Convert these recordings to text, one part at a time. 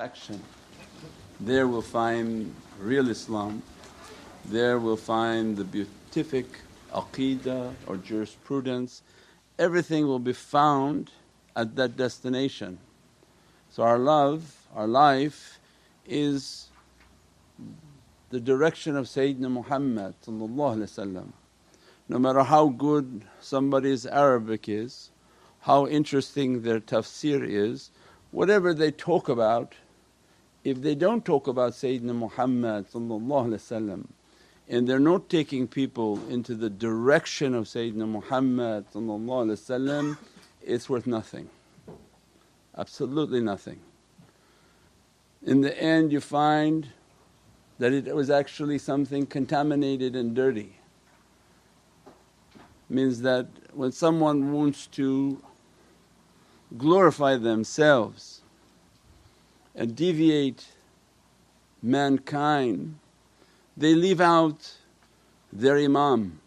perfection. There we'll find real Islam, there we'll find the beatific aqeedah or jurisprudence, everything will be found at that destination. So our love, our life is the direction of Sayyidina Muhammad no matter how good somebody's Arabic is, how interesting their tafsir is, whatever they talk about, if they don't talk about Sayyidina Muhammad and they're not taking people into the direction of Sayyidina Muhammad it's worth nothing, absolutely nothing. In the end you find that it was actually something contaminated and dirty. Means that when someone wants to glorify themselves deviate mankind, they leave out their Imam.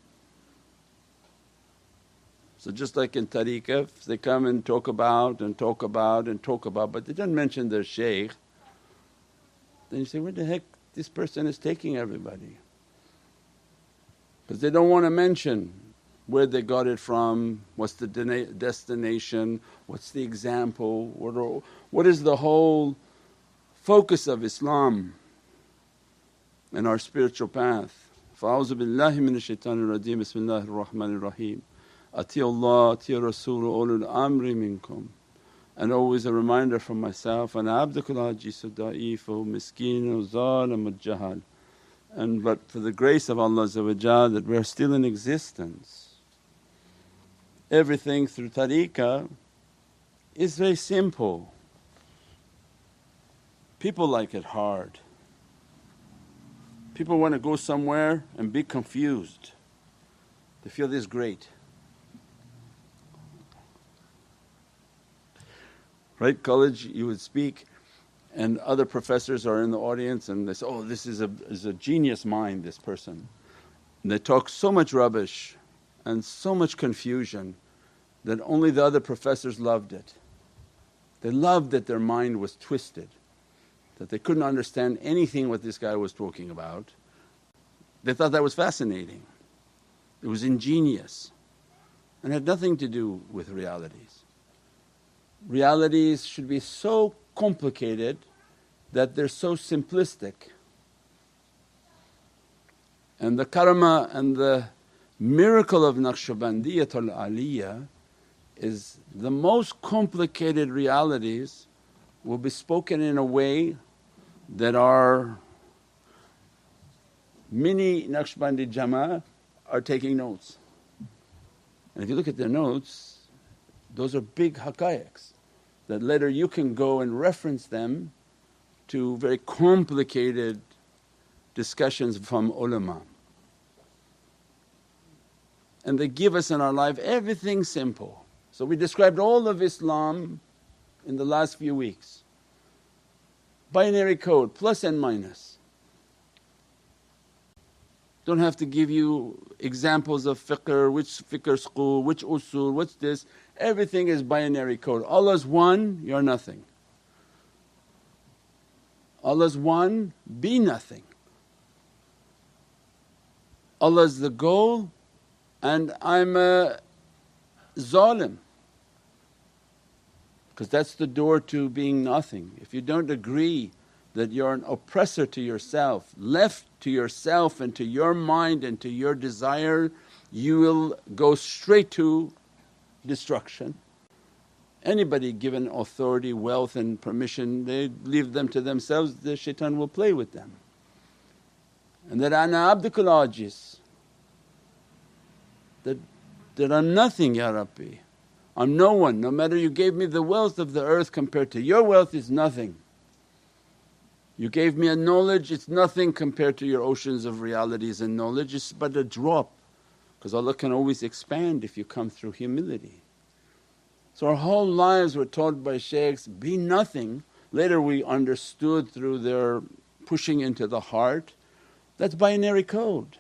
So just like in tariqah, they come and talk about and talk about and talk about but they don't mention their shaykh, then you say, where the heck this person is taking everybody. Because they don't want to mention where they got it from, what's the destination, what's the example, what, are, what is the whole focus of Islam and our spiritual path. فأعوذ بالله من الشيطان الرجيم بسم الله الرحمن الرحيم أتي Allah, أتي Rasul, ulul amri minkum and always a reminder for myself, and abdukul ajisu da'ifu miskinu zalimul jahal and but for the grace of Allah that we are still in existence. Everything through tariqah is very simple. People like it hard. People want to go somewhere and be confused. They feel this great. right? College you would speak and other professors are in the audience and they say, oh this is a, is a genius mind this person. And they talk so much rubbish and so much confusion that only the other professors loved it. They loved that their mind was twisted, that they couldn't understand anything what this guy was talking about. They thought that was fascinating, it was ingenious and had nothing to do with realities realities should be so complicated that they're so simplistic. And the karama and the miracle of Naqshbandiyatul Aliyah is the most complicated realities will be spoken in a way that our many Naqshbandi Jama are taking notes. And if you look at their notes, those are big haqqaiqs that later you can go and reference them to very complicated discussions from ulama. And they give us in our life everything simple. So we described all of Islam in the last few weeks. Binary code plus and minus. Don't have to give you examples of fiqh, which fiqh school, which usul, what's this. Everything is binary code. Allah's one, you're nothing. Allah's one, be nothing. Allah's the goal and I'm a zalim because that's the door to being nothing. If you don't agree that you're an oppressor to yourself, left to yourself and to your mind and to your desire, you will go straight to destruction. Anybody given authority, wealth and permission, they leave them to themselves, the shaitan will play with them. And that ana abdukul ajis, that, that I'm nothing Ya Rabbi, I'm no one, no matter you gave me the wealth of the earth compared to your wealth is nothing. You gave me a knowledge, it's nothing compared to your oceans of realities and knowledge, it's but a drop because Allah can always expand if you come through humility. So our whole lives were taught by shaykhs, be nothing. Later we understood through their pushing into the heart, that's binary code.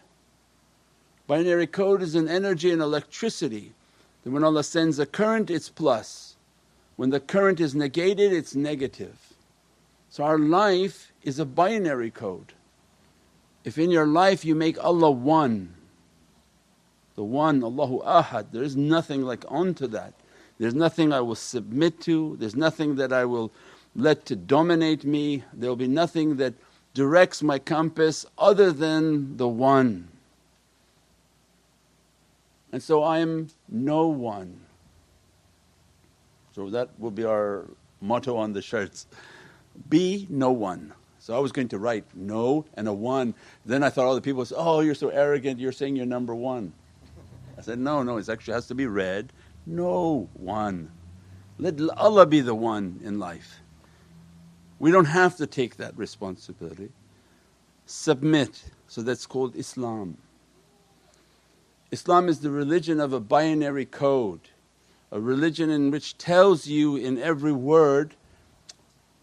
Binary code is an energy and electricity that when Allah sends a current it's plus, when the current is negated it's negative. So our life is a binary code. If in your life you make Allah one, the one, Allahu Ahad, there is nothing like onto that. There's nothing I will submit to, there's nothing that I will let to dominate me, there will be nothing that directs my compass other than the one. And so I am no one. So that will be our motto on the shirts be no one. So I was going to write no and a one. Then I thought all the people said, Oh, you're so arrogant, you're saying you're number one. I said, No, no, it actually has to be read no one. Let Allah be the one in life. We don't have to take that responsibility. Submit. So that's called Islam. Islam is the religion of a binary code, a religion in which tells you in every word,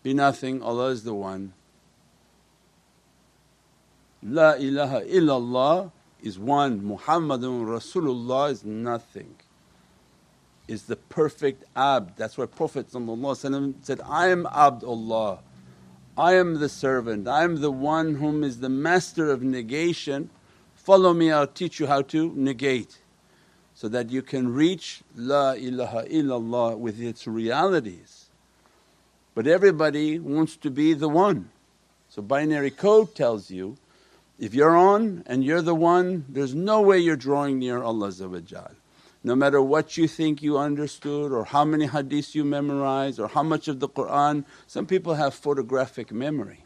be nothing, Allah is the one. La ilaha illallah is one, Muhammadun Rasulullah is nothing is the perfect abd. That's why Prophet said, I am Abdullah, I am the servant, I am the one whom is the master of negation. Follow me, I'll teach you how to negate so that you can reach La ilaha illallah with its realities. But everybody wants to be the one. So binary code tells you if you're on and you're the one, there's no way you're drawing near Allah no matter what you think you understood or how many hadiths you memorize or how much of the Qur'an. Some people have photographic memory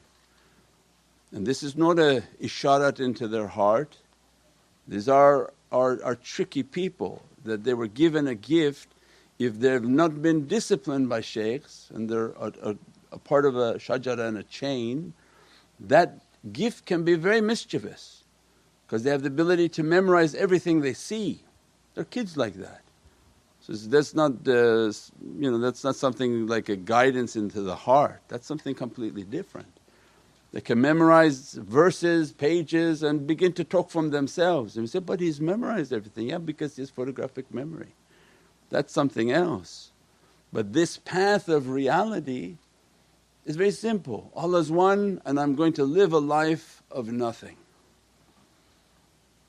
and this is not a isharat into their heart. These are, are, are tricky people that they were given a gift if they've not been disciplined by shaykhs and they're a, a, a part of a shajara and a chain, that gift can be very mischievous because they have the ability to memorize everything they see. They're kids like that. So that's not uh, you know that's not something like a guidance into the heart. That's something completely different. They can memorize verses, pages, and begin to talk from themselves. And we say, but he's memorized everything. Yeah, because has photographic memory. That's something else. But this path of reality is very simple. Allah's one, and I'm going to live a life of nothing.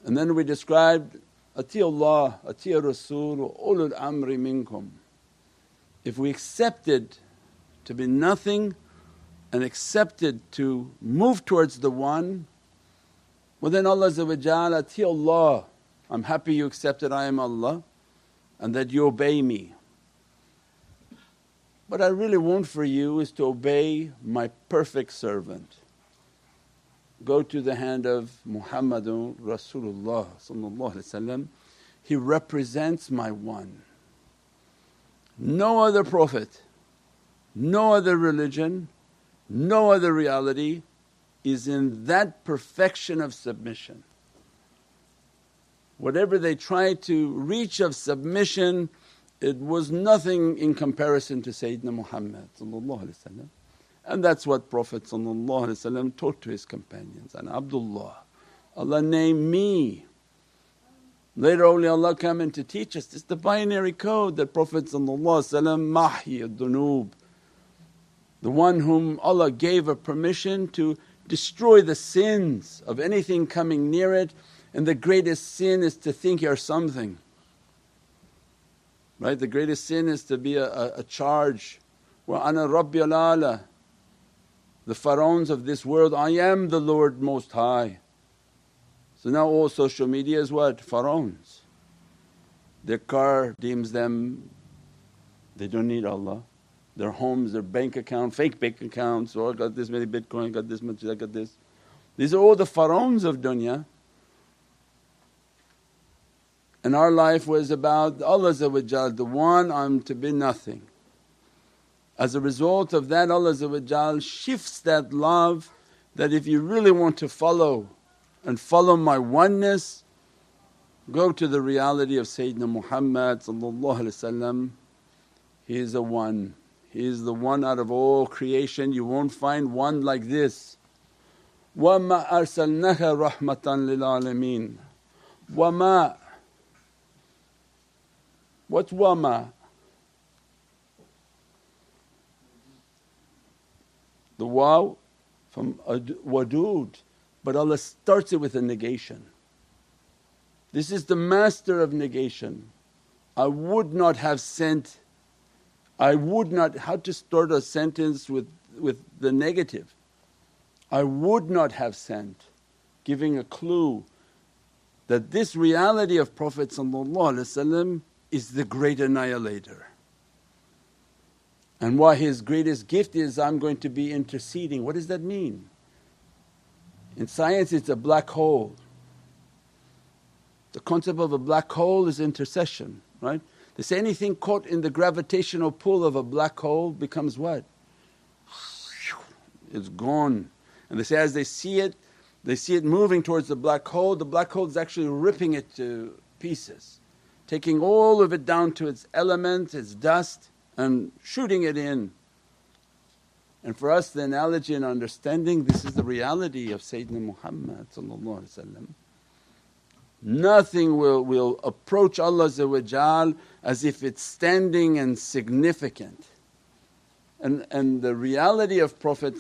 And then we described Ati Allah, ati Rasul, ulul amri minkum. If we accepted to be nothing and accepted to move towards the One, well then Allah ati Allah, I'm happy you accepted I am Allah and that you obey me. What I really want for you is to obey my perfect servant go to the hand of Muhammadun Rasulullah he represents my one. No other Prophet, no other religion, no other reality is in that perfection of submission. Whatever they tried to reach of submission, it was nothing in comparison to Sayyidina Muhammad and that's what Prophet taught to his companions, and Abdullah, Allah name me. Later awliyaullah come in to teach us, it's the binary code that Prophet mahyi dunub the one whom Allah gave a permission to destroy the sins of anything coming near it and the greatest sin is to think you're something. Right? The greatest sin is to be a, a, a charge, wa ana rabbi ala the pharaohs of this world, I am the Lord Most High. So now all social media is what? Pharaohs. Their car deems them, they don't need Allah. Their homes, their bank account, fake bank accounts, oh I got this many bitcoin, got this much, I got this. These are all the pharaohs of dunya. And our life was about Allah the one I'm to be nothing. As a result of that Allah shifts that love that if you really want to follow and follow my oneness go to the reality of Sayyidina Muhammad He is the one, He is the one out of all creation, you won't find one like this. وَمَا أَرْسَلْنَاكَ رَحْمَةً لِلْعَالَمِينَ وَمَا What's wama? The waw from wadud but Allah starts it with a negation. This is the master of negation. I would not have sent, I would not, how to start a sentence with, with the negative. I would not have sent, giving a clue that this reality of Prophet is the great annihilator. And why his greatest gift is, I'm going to be interceding. What does that mean? In science it's a black hole. The concept of a black hole is intercession, right? They say anything caught in the gravitational pull of a black hole becomes what? It's gone. And they say as they see it, they see it moving towards the black hole, the black hole is actually ripping it to pieces, taking all of it down to its element, its dust and shooting it in. And for us the analogy and understanding this is the reality of Sayyidina Muhammad Nothing will, will approach Allah as if it's standing and significant. And, and the reality of Prophet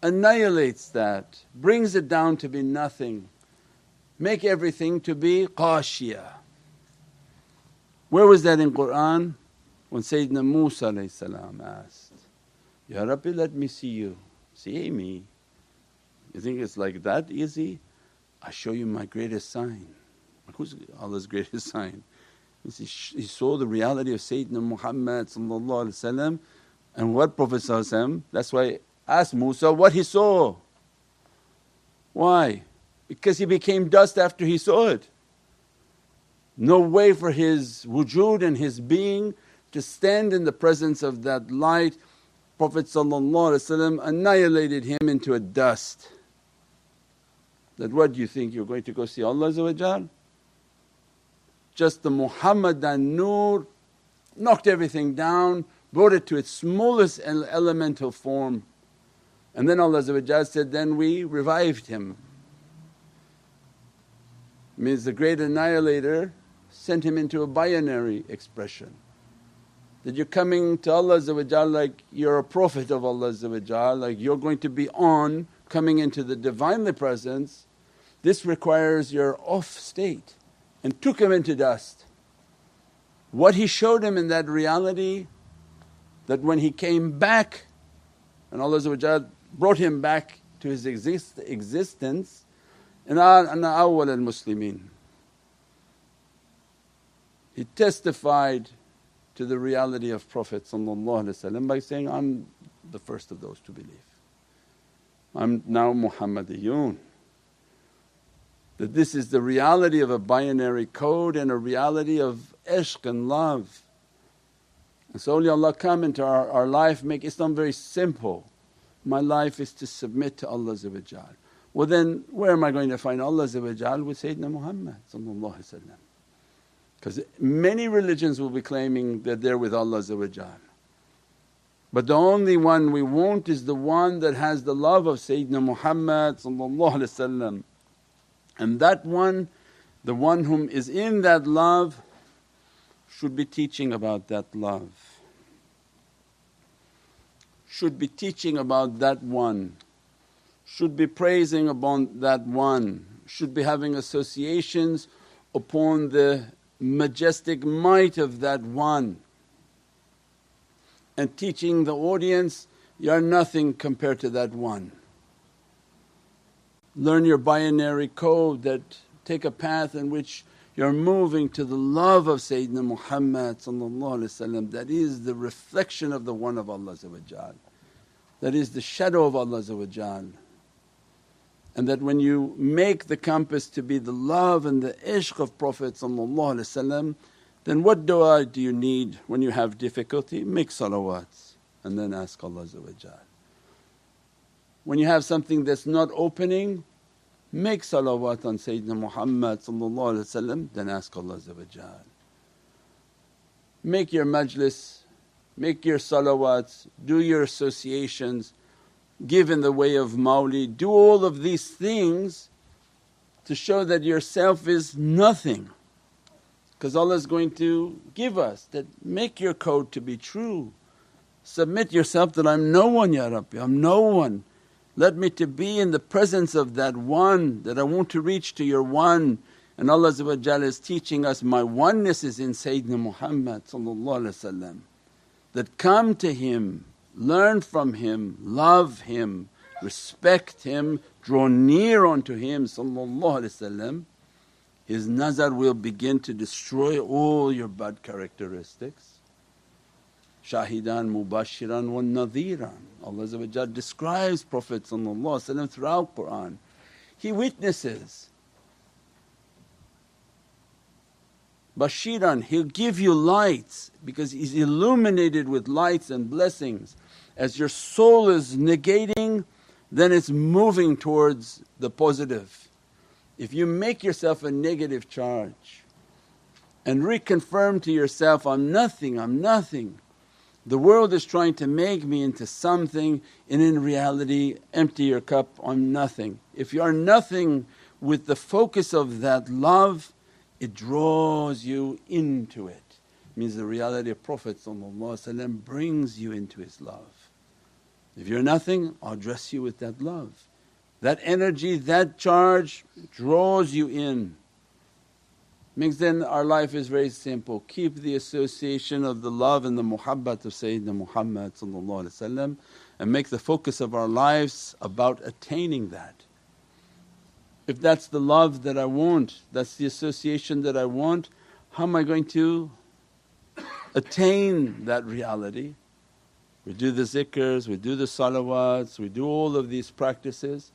annihilates that, brings it down to be nothing, make everything to be qashiyah. Where was that in Qur'an? When Sayyidina Musa asked, Ya Rabbi let me see you, see me. You think it's like that easy? I show you my greatest sign. Who's Allah's greatest sign? He saw the reality of Sayyidina Muhammad and what Prophet that's why asked Musa what he saw. Why? Because he became dust after he saw it. No way for his wujud and his being to stand in the presence of that light Prophet annihilated him into a dust. That what do you think you're going to go see Allah Just the Muhammadan nur knocked everything down, brought it to its smallest elemental form. And then Allah said, then we revived him. Means the great annihilator sent him into a binary expression that you're coming to Allah like you're a Prophet of Allah like you're going to be on coming into the Divinely Presence, this requires your off state and took him into dust. What he showed him in that reality that when he came back and Allah brought him back to his exist existence, ana awwal al muslimin. He testified to the reality of Prophet by saying, I'm the first of those to believe. I'm now Muhammadiyun. That this is the reality of a binary code and a reality of ishq and love. And so Allah come into our, our life, make Islam very simple. My life is to submit to Allah Well then where am I going to find Allah with Sayyidina Muhammad because many religions will be claiming that they're with Allah but the only one we want is the one that has the love of Sayyidina Muhammad and that one, the one whom is in that love should be teaching about that love, should be teaching about that one, should be praising upon that one, should be having associations upon the majestic might of that one. And teaching the audience, you're nothing compared to that one. Learn your binary code that take a path in which you're moving to the love of Sayyidina Muhammad that is the reflection of the one of Allah that is the shadow of Allah and that when you make the compass to be the love and the ishq of Prophet then what du'a do you need when you have difficulty? Make salawats and then ask Allah When you have something that's not opening, make salawat on Sayyidina Muhammad then ask Allah Make your majlis, make your salawats, do your associations give in the way of mawlid, do all of these things to show that yourself is nothing. Because Allah is going to give us that make your code to be true. Submit yourself that, I'm no one Ya Rabbi, I'm no one. Let me to be in the presence of that one that I want to reach to your one. And Allah is teaching us, my oneness is in Sayyidina Muhammad that come to him, learn from him, love him, respect him, draw near unto him his nazar will begin to destroy all your bad characteristics. Shahidan mubashiran wa nadhiran. Allah describes Prophet throughout Qur'an. He witnesses. Bashiran, he'll give you lights because he's illuminated with lights and blessings. As your soul is negating, then it's moving towards the positive. If you make yourself a negative charge and reconfirm to yourself, I'm nothing, I'm nothing. The world is trying to make me into something and in reality empty your cup, I'm nothing. If you are nothing with the focus of that love, it draws you into it. Means the reality of Prophet brings you into his love. If you're nothing, I'll dress you with that love. That energy, that charge draws you in. Means then our life is very simple. Keep the association of the love and the muhabbat of Sayyidina Muhammad and make the focus of our lives about attaining that. If that's the love that I want, that's the association that I want, how am I going to attain that reality? We do the zikrs, we do the salawats, we do all of these practices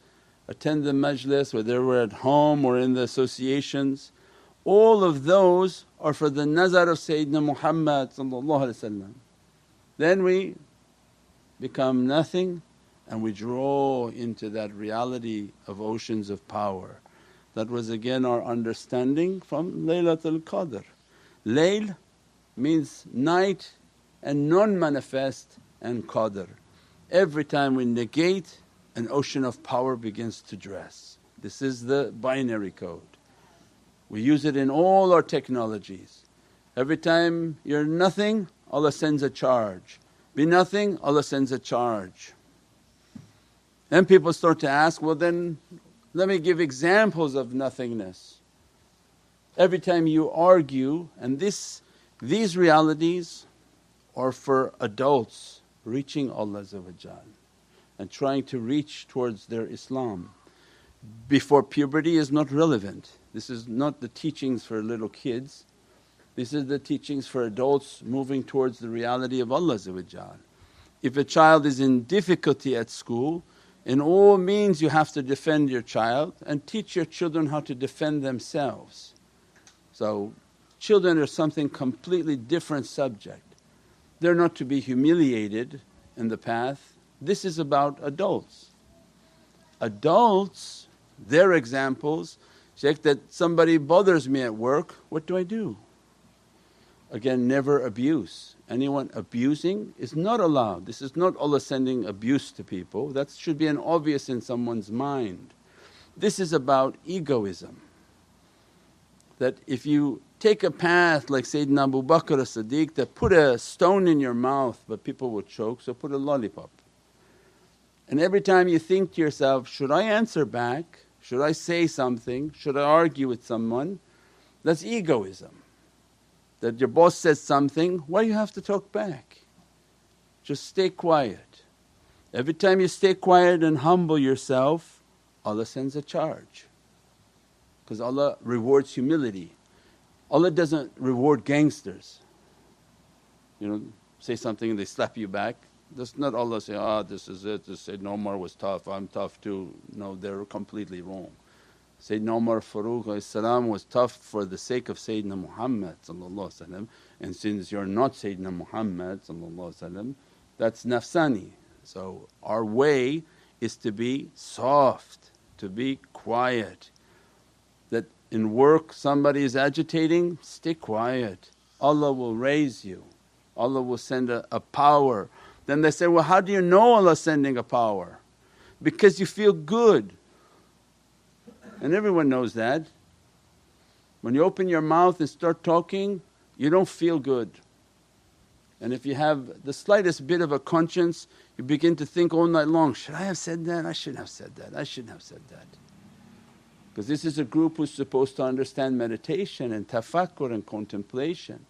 attend the majlis, whether we're at home or in the associations, all of those are for the nazar of Sayyidina Muhammad Then we become nothing and we draw into that reality of oceans of power. That was again our understanding from Laylatul Qadr. Layl means night and non manifest and Qadr. Every time we negate an ocean of power begins to dress. This is the binary code. We use it in all our technologies. Every time you're nothing, Allah sends a charge. Be nothing, Allah sends a charge. Then people start to ask, well then let me give examples of nothingness. Every time you argue, and this, these realities are for adults reaching Allah and trying to reach towards their Islam. Before puberty is not relevant. This is not the teachings for little kids, this is the teachings for adults moving towards the reality of Allah. If a child is in difficulty at school, in all means you have to defend your child and teach your children how to defend themselves. So, children are something completely different subject. They're not to be humiliated in the path, this is about adults. Adults, their examples, Shaykh that somebody bothers me at work, what do I do? Again, never abuse. Anyone abusing is not allowed. This is not Allah sending abuse to people, that should be an obvious in someone's mind. This is about egoism. That if you take a path like Sayyidina Abu Bakr as Siddiq that put a stone in your mouth but people will choke, so put a lollipop. And every time you think to yourself, should I answer back? Should I say something? Should I argue with someone? That's egoism. That your boss says something, why do you have to talk back? Just stay quiet. Every time you stay quiet and humble yourself, Allah sends a charge. Because Allah rewards humility. Allah doesn't reward gangsters. You know, say something and they slap you back. That's not Allah say, ah this is it, this Sayyidina Umar was tough, I'm tough too. No, they're completely wrong. Sayyidina Umar Farooq was tough for the sake of Sayyidina Muhammad and since you're not Sayyidina Muhammad that's nafsani. So our way is to be soft, to be quiet. That in work somebody is agitating, stay quiet. Allah will raise you, Allah will send a, a power then they say, well how do you know Allah sending a power? Because you feel good and everyone knows that. When you open your mouth and start talking you don't feel good And if you have the slightest bit of a conscience, you begin to think all night long, should I have said that? I shouldn't have said that, I shouldn't have said that. Because this is a group who's supposed to understand meditation and tafakkur and contemplation.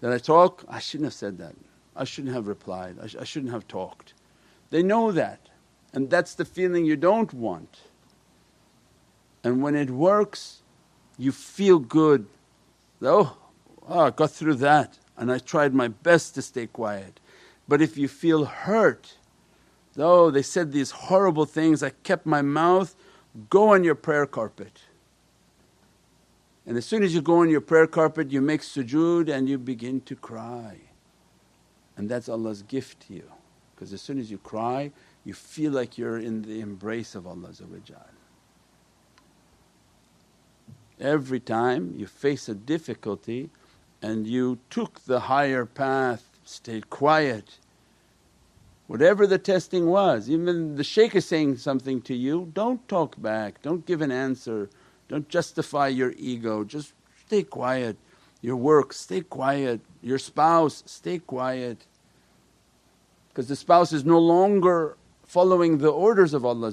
That I talk, I shouldn't have said that, I shouldn't have replied, I, sh- I shouldn't have talked. They know that and that's the feeling you don't want. And when it works, you feel good. Oh, oh, I got through that and I tried my best to stay quiet. But if you feel hurt, oh, they said these horrible things, I kept my mouth, go on your prayer carpet. And as soon as you go on your prayer carpet, you make sujood and you begin to cry. And that's Allah's gift to you. Because as soon as you cry, you feel like you're in the embrace of Allah Every time you face a difficulty and you took the higher path, stayed quiet, whatever the testing was, even the shaykh is saying something to you, don't talk back, don't give an answer, don't justify your ego, just stay quiet. Your work, stay quiet. Your spouse, stay quiet. Because the spouse is no longer following the orders of Allah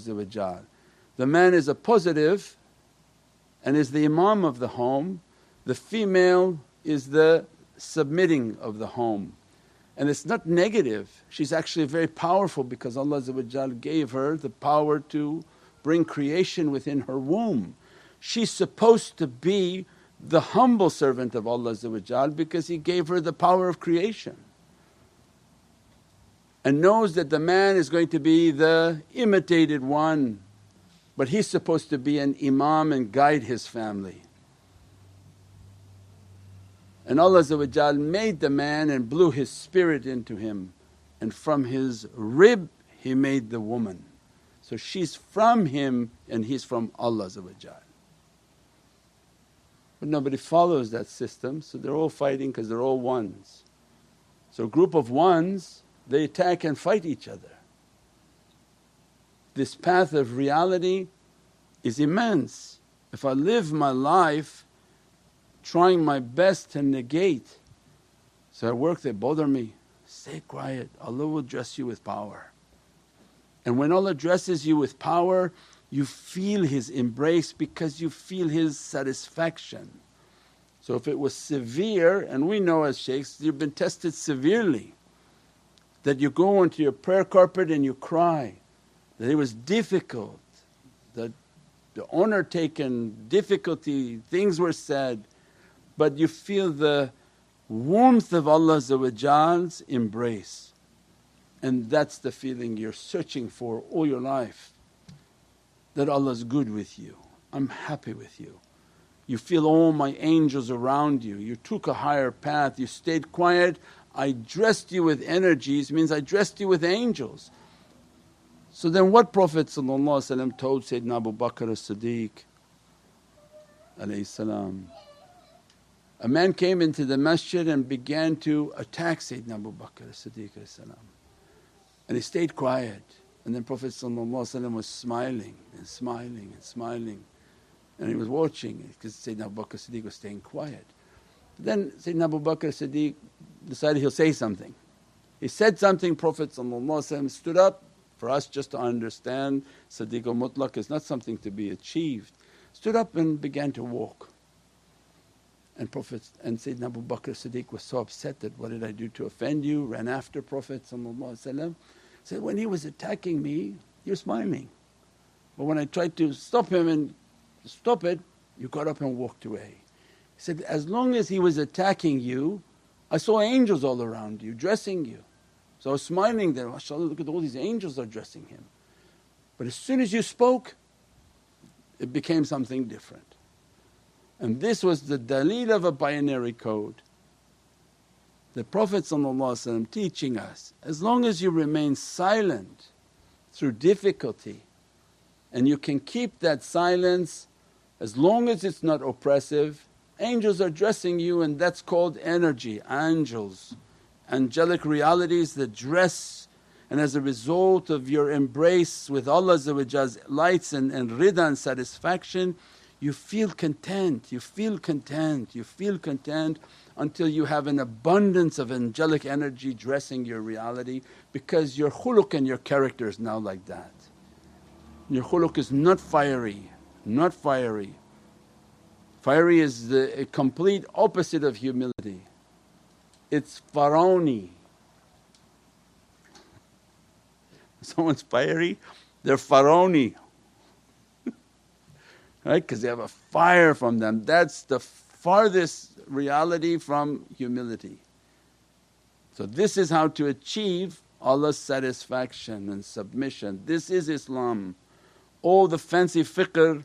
The man is a positive and is the imam of the home, the female is the submitting of the home. And it's not negative, she's actually very powerful because Allah gave her the power to bring creation within her womb. She's supposed to be the humble servant of Allah because He gave her the power of creation and knows that the man is going to be the imitated one but he's supposed to be an imam and guide his family. And Allah made the man and blew His spirit into him and from his rib He made the woman. So she's from him and he's from Allah But nobody follows that system so they're all fighting because they're all ones. So a group of ones they attack and fight each other. This path of reality is immense. If I live my life trying my best to negate, so at work they bother me, stay quiet, Allah will dress you with power. And when Allah dresses you with power, you feel His embrace because you feel His satisfaction. So if it was severe, and we know as shaykhs you've been tested severely, that you go onto your prayer carpet and you cry, that it was difficult, that the honour taken, difficulty, things were said, but you feel the warmth of Allah's embrace. And that's the feeling you're searching for all your life that Allah's good with you, I'm happy with you. You feel all my angels around you, you took a higher path, you stayed quiet, I dressed you with energies means I dressed you with angels. So then what Prophet told Sayyidina Abu Bakr as-Siddiq. A man came into the masjid and began to attack Sayyidina Abu Bakr as-Siddiq and he stayed quiet and then Prophet was smiling and smiling and smiling and he was watching because Sayyidina Abu Bakr as-Siddiq was staying quiet. Then Sayyidina Abu Bakr as-Siddiq decided he'll say something. He said something, Prophet stood up for us just to understand Siddiq al-mutlaq is not something to be achieved. Stood up and began to walk. And Prophet and Sayyidina Abu Bakr Siddiq was so upset that, what did I do to offend you? Ran after Prophet said, when he was attacking me you're smiling. But when I tried to stop him and stop it, you got up and walked away. He said, as long as he was attacking you I saw angels all around you dressing you. So I was smiling there, mashaAllah look at all these angels are dressing him. But as soon as you spoke it became something different. And this was the daleel of a binary code. The Prophet teaching us, as long as you remain silent through difficulty and you can keep that silence as long as it's not oppressive Angels are dressing you and that's called energy, angels, angelic realities that dress and as a result of your embrace with Allah's lights and, and rida and satisfaction you feel content, you feel content, you feel content until you have an abundance of angelic energy dressing your reality because your khuluq and your character is now like that. Your khuluq is not fiery, not fiery. Fiery is the complete opposite of humility. It's Pharaoni. Someone's fiery, they're Pharaoni right? Because they have a fire from them. That's the farthest reality from humility. So, this is how to achieve Allah's satisfaction and submission. This is Islam. All the fancy fiqh,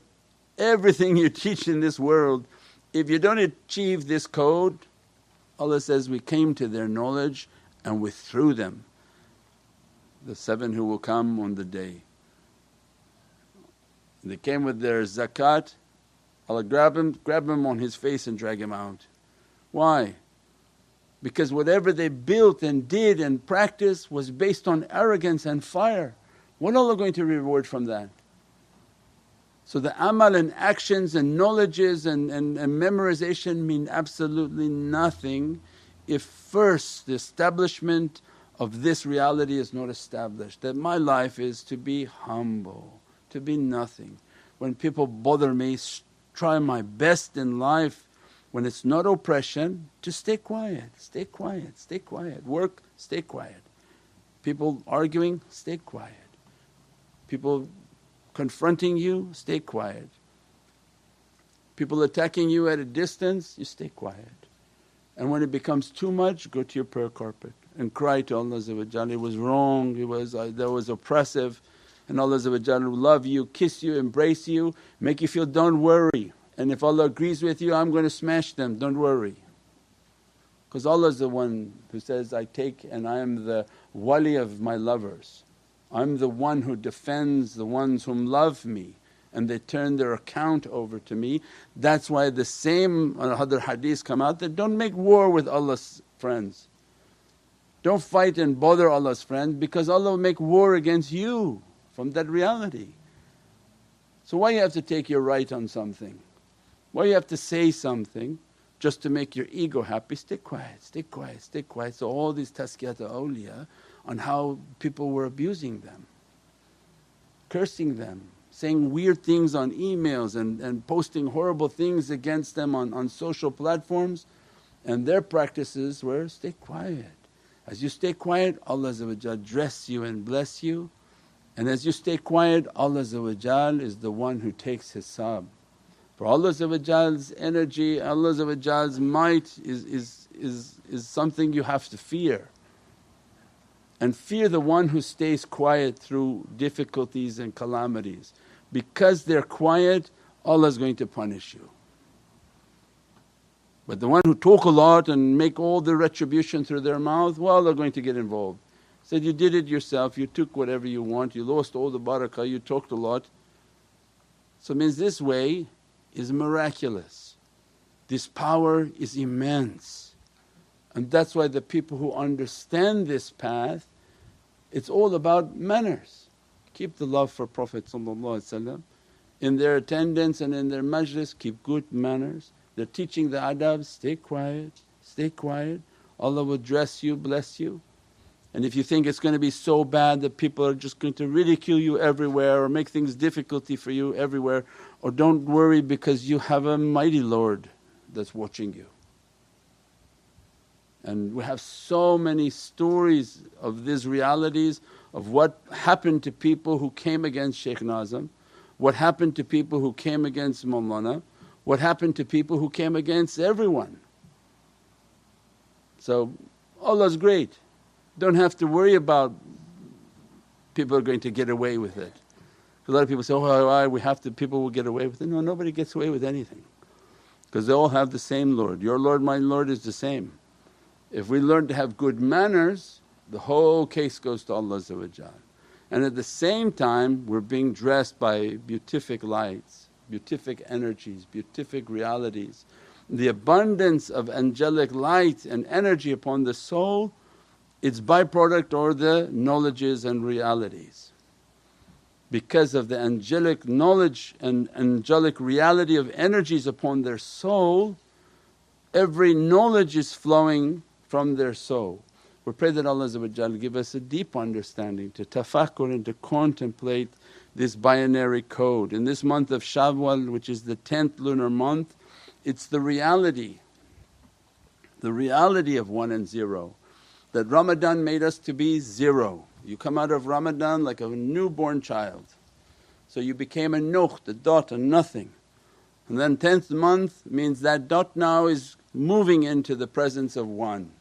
everything you teach in this world, if you don't achieve this code, Allah says, We came to their knowledge and withdrew them. The seven who will come on the day. They came with their zakat, Allah grab him, grab him on his face and drag him out. Why? Because whatever they built and did and practiced was based on arrogance and fire. What Allah going to reward from that? So the amal and actions and knowledges and, and, and memorization mean absolutely nothing if first the establishment of this reality is not established that my life is to be humble to be nothing. When people bother me, try my best in life. When it's not oppression, to stay quiet, stay quiet, stay quiet. Work, stay quiet. People arguing, stay quiet. People confronting you, stay quiet. People attacking you at a distance, you stay quiet. And when it becomes too much, go to your prayer carpet and cry to Allah it was wrong, it was, uh, that was oppressive and Allah will love you, kiss you, embrace you, make you feel, don't worry. And if Allah agrees with you, I'm going to smash them, don't worry. Because Allah is the one who says, I take and I am the wali of my lovers. I'm the one who defends the ones whom love me and they turn their account over to me. That's why the same uh, other hadith come out that don't make war with Allah's friends. Don't fight and bother Allah's friends because Allah will make war against you from that reality. So why you have to take your right on something? Why you have to say something just to make your ego happy? Stay quiet, stay quiet, stay quiet. So all these tazkiyat awliya on how people were abusing them, cursing them, saying weird things on emails and, and posting horrible things against them on, on social platforms and their practices were stay quiet. As you stay quiet Allah dress you and bless you and as you stay quiet, Allah is the one who takes hisab. For Allah's energy, Allah's might is, is, is, is something you have to fear. And fear the one who stays quiet through difficulties and calamities. Because they're quiet, Allah is going to punish you. But the one who talk a lot and make all the retribution through their mouth, well, they're going to get involved. Said, You did it yourself, you took whatever you want, you lost all the barakah, you talked a lot. So means this way is miraculous. This power is immense. And that's why the people who understand this path, it's all about manners. Keep the love for Prophet in their attendance and in their majlis, keep good manners. They're teaching the adab, stay quiet, stay quiet. Allah will dress you, bless you. And if you think it's going to be so bad that people are just going to ridicule you everywhere or make things difficulty for you everywhere, or don't worry because you have a mighty Lord that's watching you. And we have so many stories of these realities of what happened to people who came against Shaykh Nazim, what happened to people who came against Mawlana, what happened to people who came against everyone. So Allah's great don't have to worry about people are going to get away with it. A lot of people say, oh why we have to, people will get away with it. No, nobody gets away with anything because they all have the same Lord. Your Lord, my Lord is the same. If we learn to have good manners, the whole case goes to Allah and at the same time we're being dressed by beatific lights, beatific energies, beatific realities. The abundance of angelic light and energy upon the soul its byproduct or the knowledges and realities. because of the angelic knowledge and angelic reality of energies upon their soul, every knowledge is flowing from their soul. We pray that Allah give us a deep understanding to tafakkur and to contemplate this binary code. In this month of Shawwal which is the 10th lunar month, it's the reality, the reality of one and zero. That Ramadan made us to be zero. You come out of Ramadan like a newborn child. So you became a nuqt, a dot, a nothing. And then 10th month means that dot now is moving into the presence of one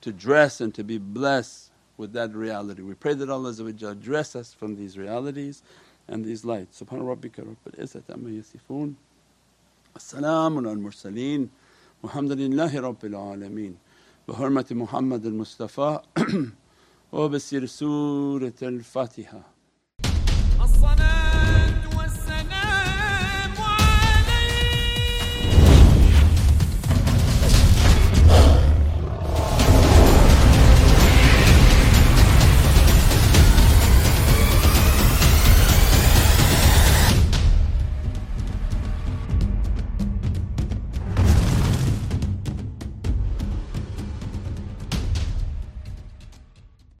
to dress and to be blessed with that reality. We pray that Allah dress us from these realities and these lights. Subhana rabbika rabbil izzati amma yasifoon. As-salamun al mursaleen walhamdulillahi rabbil alameen. بحرمة محمد المصطفى وبسر سورة الفاتحة.